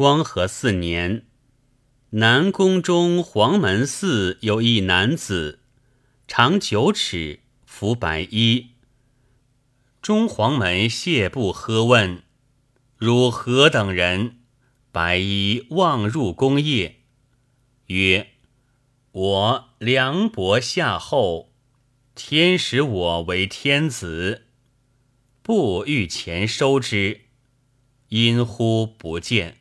光和四年，南宫中黄门寺有一男子，长九尺，服白衣。中黄门谢步喝问：“汝何等人？白衣望入宫业。”曰：“我梁伯夏后，天使我为天子。”不欲前收之，因乎不见。